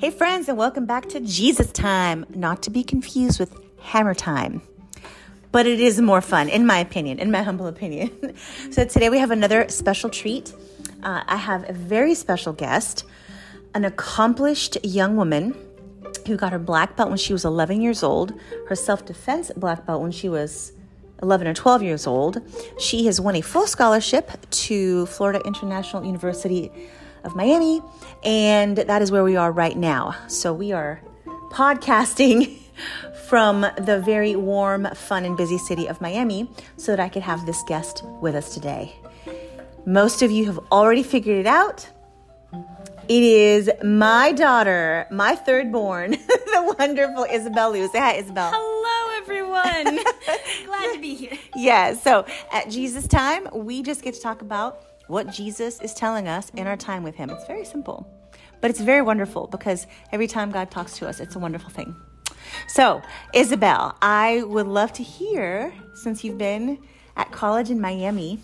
Hey, friends, and welcome back to Jesus Time, not to be confused with Hammer Time. But it is more fun, in my opinion, in my humble opinion. so, today we have another special treat. Uh, I have a very special guest, an accomplished young woman who got her black belt when she was 11 years old, her self defense black belt when she was 11 or 12 years old. She has won a full scholarship to Florida International University of Miami, and that is where we are right now. So we are podcasting from the very warm, fun, and busy city of Miami so that I could have this guest with us today. Most of you have already figured it out. It is my daughter, my third born, the wonderful Isabel Liu. Say hi, Isabel. Hello, everyone. Glad to be here. Yeah, so at Jesus time, we just get to talk about what Jesus is telling us in our time with Him. It's very simple, but it's very wonderful because every time God talks to us, it's a wonderful thing. So, Isabel, I would love to hear since you've been at college in Miami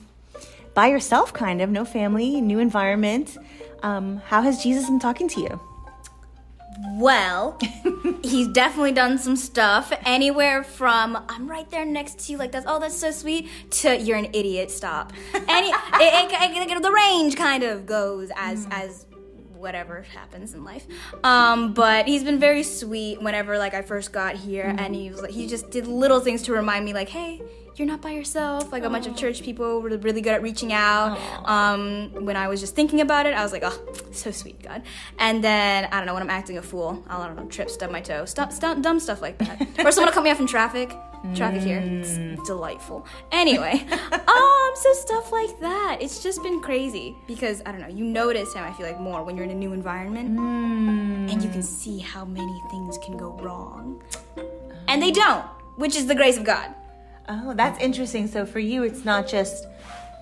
by yourself, kind of, no family, new environment. Um, how has Jesus been talking to you? Well, he's definitely done some stuff. Anywhere from I'm right there next to you, like that's oh that's so sweet, to you're an idiot. Stop. Any it, it, it, the range kind of goes as mm. as whatever happens in life. Um, but he's been very sweet whenever like I first got here, mm-hmm. and he was like he just did little things to remind me like, hey, you're not by yourself. Like a bunch of church people were really good at reaching out. Um, when I was just thinking about it, I was like, oh, so sweet, God. And then I don't know when I'm acting a fool, I'll I don't know trip, stub my toe, stop, stop, dumb stuff like that. or someone will cut me off in traffic. Traffic here, it's mm. delightful. Anyway, um, so stuff like that. It's just been crazy because I don't know. You notice him. I feel like more when you're in a new environment, mm. and you can see how many things can go wrong, and they don't, which is the grace of God. Oh, that's interesting. So for you, it's not just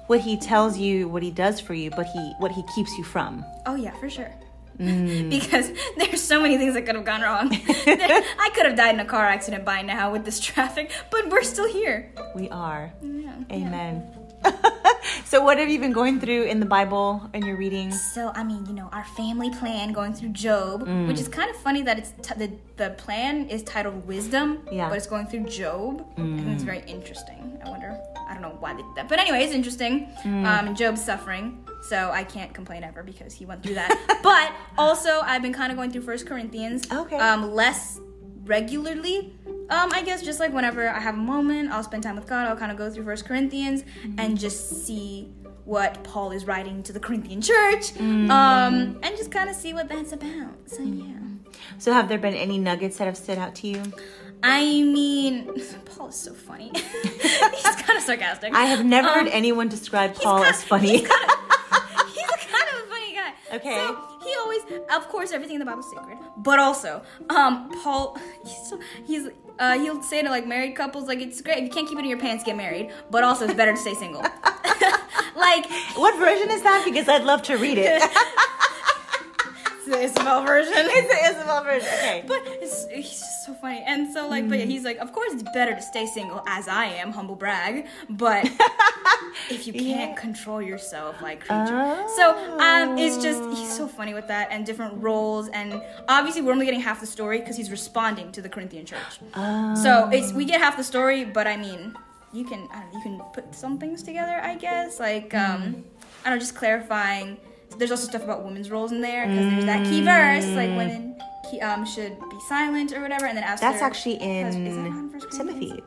what he tells you, what he does for you, but he what he keeps you from. Oh yeah, for sure. Mm. because there's so many things that could have gone wrong. I could have died in a car accident by now with this traffic, but we're still here. We are. Yeah, Amen. Yeah. so what have you been going through in the bible and your reading so i mean you know our family plan going through job mm. which is kind of funny that it's t- the, the plan is titled wisdom yeah. but it's going through job mm. i think it's very interesting i wonder i don't know why they did that but anyway it's interesting mm. um, job's suffering so i can't complain ever because he went through that but also i've been kind of going through first corinthians okay um, less regularly um, I guess just like whenever I have a moment, I'll spend time with God. I'll kind of go through First Corinthians mm-hmm. and just see what Paul is writing to the Corinthian church, mm-hmm. um, and just kind of see what that's about. So mm-hmm. yeah. So have there been any nuggets that have stood out to you? I mean, Paul is so funny. he's kind of sarcastic. I have never um, heard anyone describe Paul kinda, as funny. He's kind, of, Okay. So, he always, of course, everything in the Bible is sacred, but also, um, Paul, he's so, he's uh, he'll say to like married couples, like it's great if you can't keep it in your pants, get married. But also, it's better to stay single. like, what version is that? Because I'd love to read it. it's the Isabel version. It's the Okay. But it's, he's just so funny, and so like, mm. but he's like, of course it's better to stay single, as I am, humble brag. But if you can't yeah. control yourself, like creature. Oh. So um, it's just he's so funny with that and different roles, and obviously we're only getting half the story because he's responding to the Corinthian church. Oh. So it's we get half the story, but I mean, you can I don't know, you can put some things together, I guess, like um, mm. I don't know, just clarifying there's also stuff about women's roles in there because there's that key verse like mm. women key, um, should be silent or whatever, and then after that's actually in Timothy.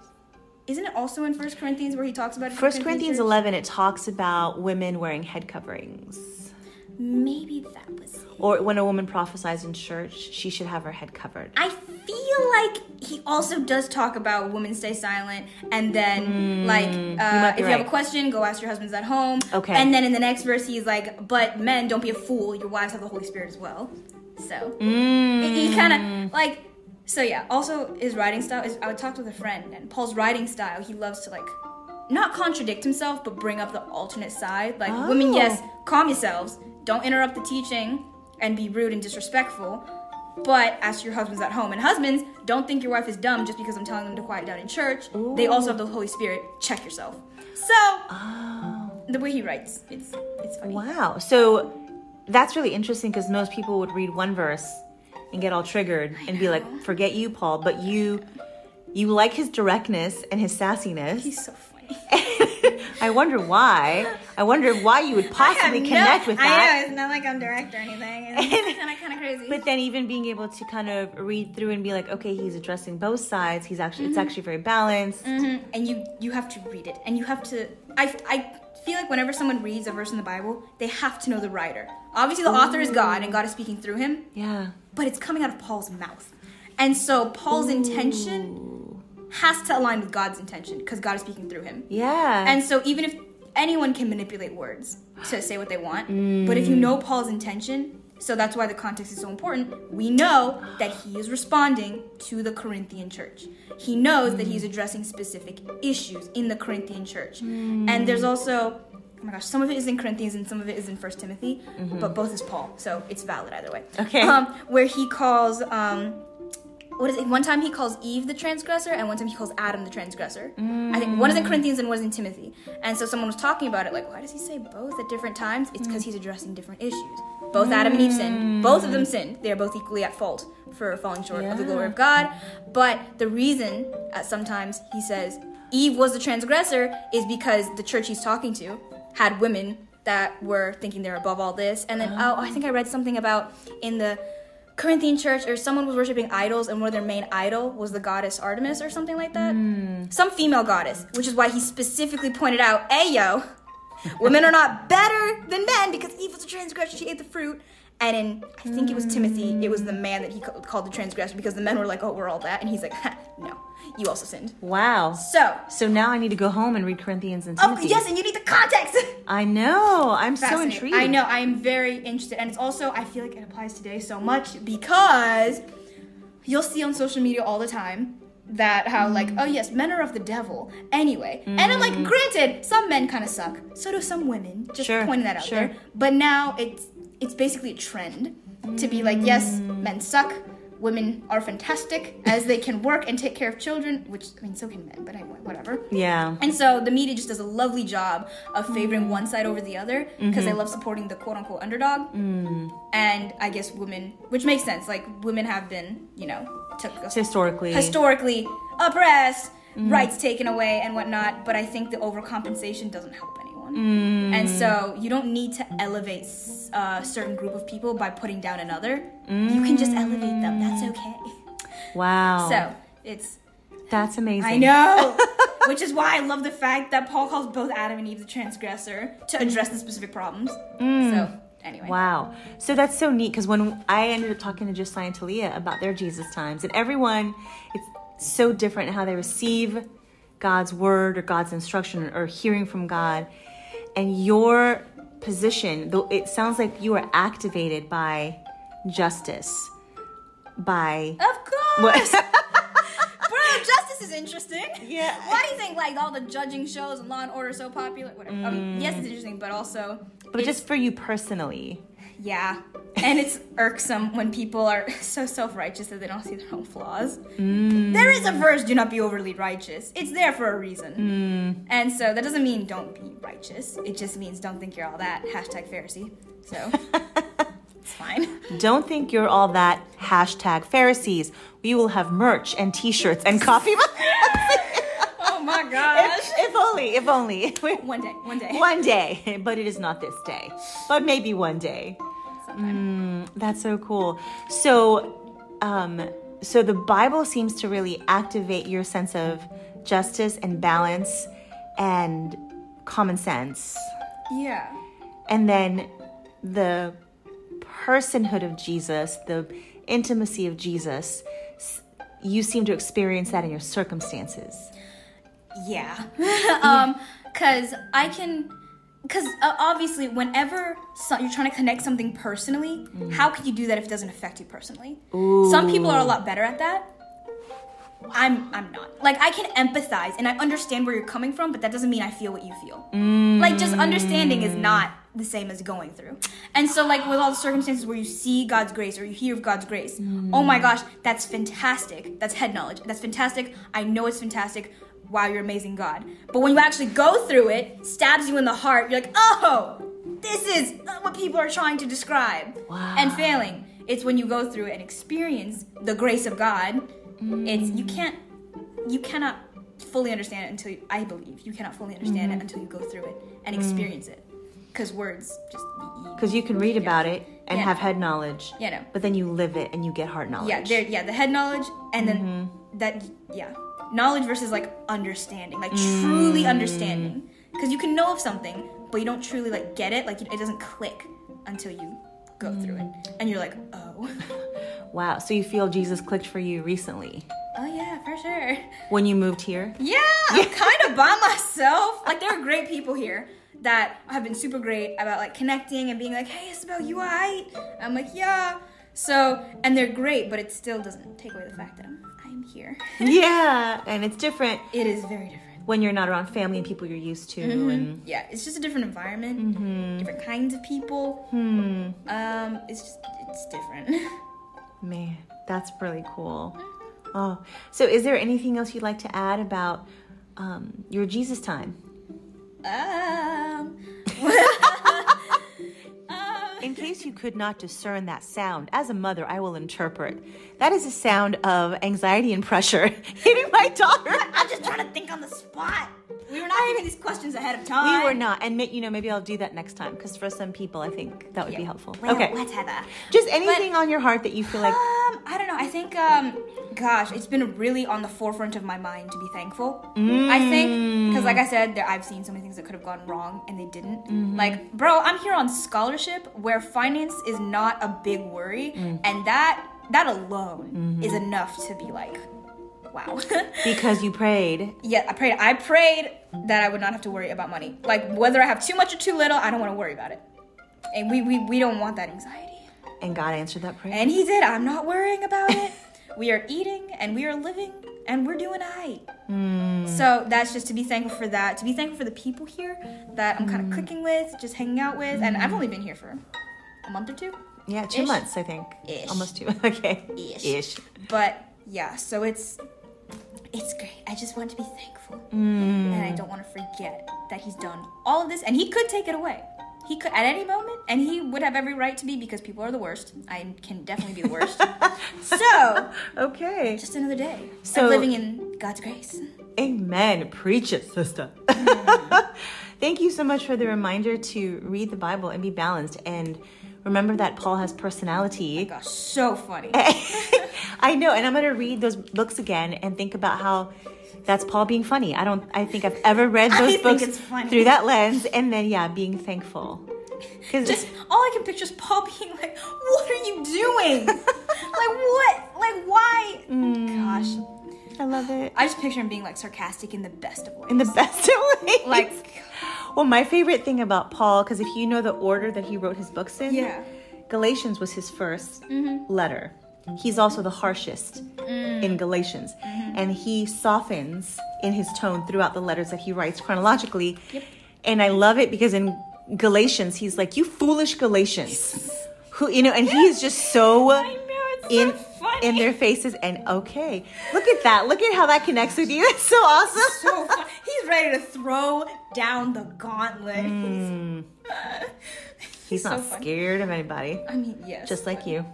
Isn't it also in First Corinthians where he talks about First Corinthians eleven? It talks about women wearing head coverings. Maybe that was. It. Or when a woman prophesies in church, she should have her head covered. I feel like he also does talk about women stay silent, and then mm, like uh, if you have a question, go ask your husbands at home. Okay. And then in the next verse, he's like, "But men, don't be a fool. Your wives have the Holy Spirit as well." So mm. he, he kind of like. So yeah. Also, his writing style is. I would talk with a friend, and Paul's writing style. He loves to like not contradict himself, but bring up the alternate side. Like, oh. women, yes, calm yourselves. Don't interrupt the teaching and be rude and disrespectful. But ask your husbands at home. And husbands, don't think your wife is dumb just because I'm telling them to quiet down in church. Ooh. They also have the Holy Spirit. Check yourself. So, oh. the way he writes, it's it's funny. Wow. So that's really interesting because most people would read one verse and get all triggered and be like, "Forget you, Paul," but you you like his directness and his sassiness. He's so funny. I wonder why. I wonder why you would possibly connect with that. I know it's not like I'm direct or anything. It's kind of kind of crazy. But then even being able to kind of read through and be like, okay, he's addressing both sides. He's actually Mm-hmm. it's actually very balanced. Mhm. and you you have to read it and you have to I, I feel like whenever someone reads a verse in the bible they have to know the writer obviously the author is god and god is speaking through him Yeah. but it's coming out of paul's mouth and so paul's intention has to align with god's intention because god is speaking through him. Yeah. and so even if anyone can manipulate words to say what they want but if you know paul's intention so that's why the context is so important we know that he is responding to the corinthian church. He knows that he's addressing specific issues in the corinthian church. And there's also oh my gosh some of it is in corinthians and some of it is in first timothy but both is paul so it's valid either way. Okay. um, where he calls um, what is it? One time he calls Eve the transgressor, and one time he calls Adam the transgressor. I think one is in Corinthians and one is in Timothy. And so someone was talking about it, like, why does he say both at different times? It's because he's addressing different issues. Both Adam and Eve sinned. Both of them sinned. They are both equally at fault for falling short of the glory of God. But the reason, uh, sometimes he says Eve was the transgressor, is because the church he's talking to had women that were thinking they're above all this. And then, oh, I think I read something about in the Corinthian church or someone was worshiping idols and one of their main idol was the goddess Artemis or something like that. Hmm. Some female goddess, which is why he specifically pointed out, hey yo, women are not better than men because Eve was a transgression, she ate the fruit. And in, I think it was Timothy, it was the mm. man that he called the transgressor because the men were like, oh, we're all that. And he's like, ha, no, you also sinned. wow. So, So now I need to go home and read Corinthians and Timothy. oh, Timothy. yes, and you need the context. I know. I'm so intrigued. I know. I am very interested, and it's also I feel like it applies today so much because you'll see on social media all the time that how mm. like oh yes men are of the devil anyway and i'm like mm. granted some men kind of suck so do some women just Sure, pointing that out sure. there but now it's it's basically a trend to be like yes men suck women are fantastic as they can work and take care of children which i mean so can men but anyway whatever Yeah. and so the media just does a lovely job of favoring one side over the other because they mm-hmm. love supporting the quote unquote underdog. Mm. And I guess women, which makes sense, like women have been, you know, took Historically. historically oppressed, mm-hmm. rights taken away, and whatnot. But I think the overcompensation doesn't help anyone. And so mm. you don't need to elevate a uh, certain group of people by putting down another. You can just elevate them. That's mm. okay. wow. So it's that's amazing. I know. Which is why I love the fact that Paul calls both Adam and Eve the transgressor to address the specific problems. Mm. So, anyway. Wow. So that's so neat because when I ended up talking to Josiah and Talia about their Jesus times, and everyone, it's so different how they receive God's word or God's instruction or hearing from God. And your position, though it sounds like you are activated by justice, by Of course! Bro, justice is interesting. Yeah. Why do you think, like, all the judging shows and Law and Order are so popular? Whatever. I mean, yes, it's interesting, but also. but just for you personally. Yeah. And it's irksome when people are so self righteous that they don't see their own flaws. Mm. There is a verse, do not be overly righteous. It's there for a reason. Mm. And so that doesn't mean don't be righteous. It just means don't think you're all that. Hashtag Pharisee. So it's fine. Don't think you're all that hashtag Pharisees. We will have merch and t-shirts and coffee. Oh my gosh. if, if only, if only. One day, one day. One day, but it is not this day. But maybe one day. Sometime. That's so cool. So, um, so the Bible seems to really activate your sense of justice and balance and common sense. Yeah. And then the personhood of Jesus, the intimacy of Jesus, you seem to experience that in your circumstances. Yeah. um, cause I can, cause uh, obviously, whenever so, you're trying to connect something personally, mm. how can you do that if it doesn't affect you personally? Some people are a lot better at that. I'm I'm not. Like I can empathize and I understand where you're coming from, but that doesn't mean I feel what you feel. Like just understanding is mm. not the same as going through. And so like with all the circumstances where you see God's grace or you hear of God's grace, oh my mm. gosh, that's fantastic. That's head knowledge. That's fantastic. I know it's fantastic. Wow, you're amazing God. But when you actually go through it, stabs you in the heart, you're like, "Oh, this is what people are trying to describe." Wow. And failing. It's when you go through and experience the grace of God. It's you can't you cannot fully understand it until you, I believe you cannot fully understand it mm-hmm. until you go through it and mm. experience it. Because words just Because you can read about it and Yeah. have head knowledge. Yeah, no. But then you live it and you get heart knowledge. yeah, there yeah, the head knowledge and then mm-hmm. that yeah. Knowledge versus like understanding, like truly mm. understanding. Because you can know of something, but you don't truly like get it, like it doesn't click until you go through it. Mm. And you're like, "Oh. Wow. So you feel Jesus clicked for you recently oh yeah, for sure." when you moved here? Yeah, I'm kind of by myself. Like there are great people here that have been super great about like connecting and being like, "Hey, Isabel, you alright?" I'm like, "Yeah." So, and they're great, but it still doesn't take away the fact that I'm here. yeah. And it's different It is very different. when you're not around family and people you're used to. And Yeah, it's just a different environment, different kinds of people. hmm, Um, it's just it's different. man, that's really cool. Oh, so is there anything else you'd like to add about um, your Jesus time? um, case you could not discern that sound, as a mother, I will interpret. That is a sound of anxiety and pressure hitting my daughter. I'm just trying to think on the spot. We were not giving these questions ahead of time. We were not, and you know, maybe I'll do that next time because for some people, I think that would be helpful. Well, okay, whatever. just anything on your heart that you feel like. Um, I don't know. I think, um, gosh, it's been really on the forefront of my mind to be thankful. I think because, like I said, there, I've seen so many things that could have gone wrong and they didn't. Mm-hmm. Like, bro, I'm here on scholarship where finance is not a big worry, mm. and that that alone mm-hmm. is enough to be like, wow. Because you prayed, yeah, I prayed. I prayed that I would not have to worry about money. Like whether I have too much or too little, I don't want to worry about it. And we we, we don't want that anxiety. and God answered that prayer. And he did. I'm not worrying about it. we are eating and we are living and we're doing alright. So that's just to be thankful for that. To be thankful for the people here that I'm kind of clicking with, just hanging out with. And I've only been here for a month or two. yeah, two Ish. months, I think. Ish. Almost two. Okay. Ish. Ish. But yeah, so it's it's great. I just want to be thankful. Mm. And I don't want to forget that he's done all of this and he could take it away. He could at any moment and he would have every right to be because people are the worst. I can definitely be the worst. so, Okay. just another day. So- So living in God's grace. Amen. Preach it, sister. Thank you so much for the reminder to read the Bible and be balanced. And remember that Paul has personality. Oh gosh, so funny. I know, and I'm gonna read those books again and think about how that's Paul being funny. I don't. I think I've ever read those books through that lens, and then yeah, being thankful. Because Just all I can picture is Paul being like, "What are you doing? like what? Like why?" Mm. Gosh, I love it I just picture him being like sarcastic in the best of ways. in the best of ways. like, well, my favorite thing about Paul, because if you know the order that he wrote his books in, Yeah. Galatians was his 1st mm-hmm. letter. He's also the harshest in mm. Galatians, mm-hmm. and he softens in his tone throughout the letters that he writes chronologically. Yep. And I love it because in Galatians, he's like, "You foolish Galatians," who you know, and he is just so I know it's in so funny. in their faces. And okay, look at that! Look at how that connects with you. It's so awesome. so fun. He's ready to throw down the gauntlet. Hmm. He's so not funny. scared of anybody, I mean, yes. just like you.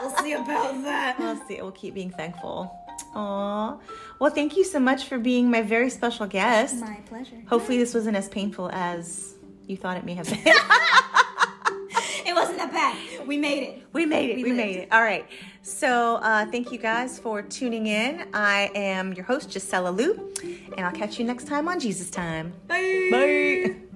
We'll see about that. We'll see. We'll keep being thankful. Aw. Well, thank you so much for being my very special guest. My pleasure. Hopefully, this wasn't as painful as you thought it may have been. It wasn't that bad. We made it. we made it. We, We made it. All right. So, uh, thank you guys for tuning in. I am your host, Gisela Lou, and I'll catch you next time on Jesus Time. Bye. Bye.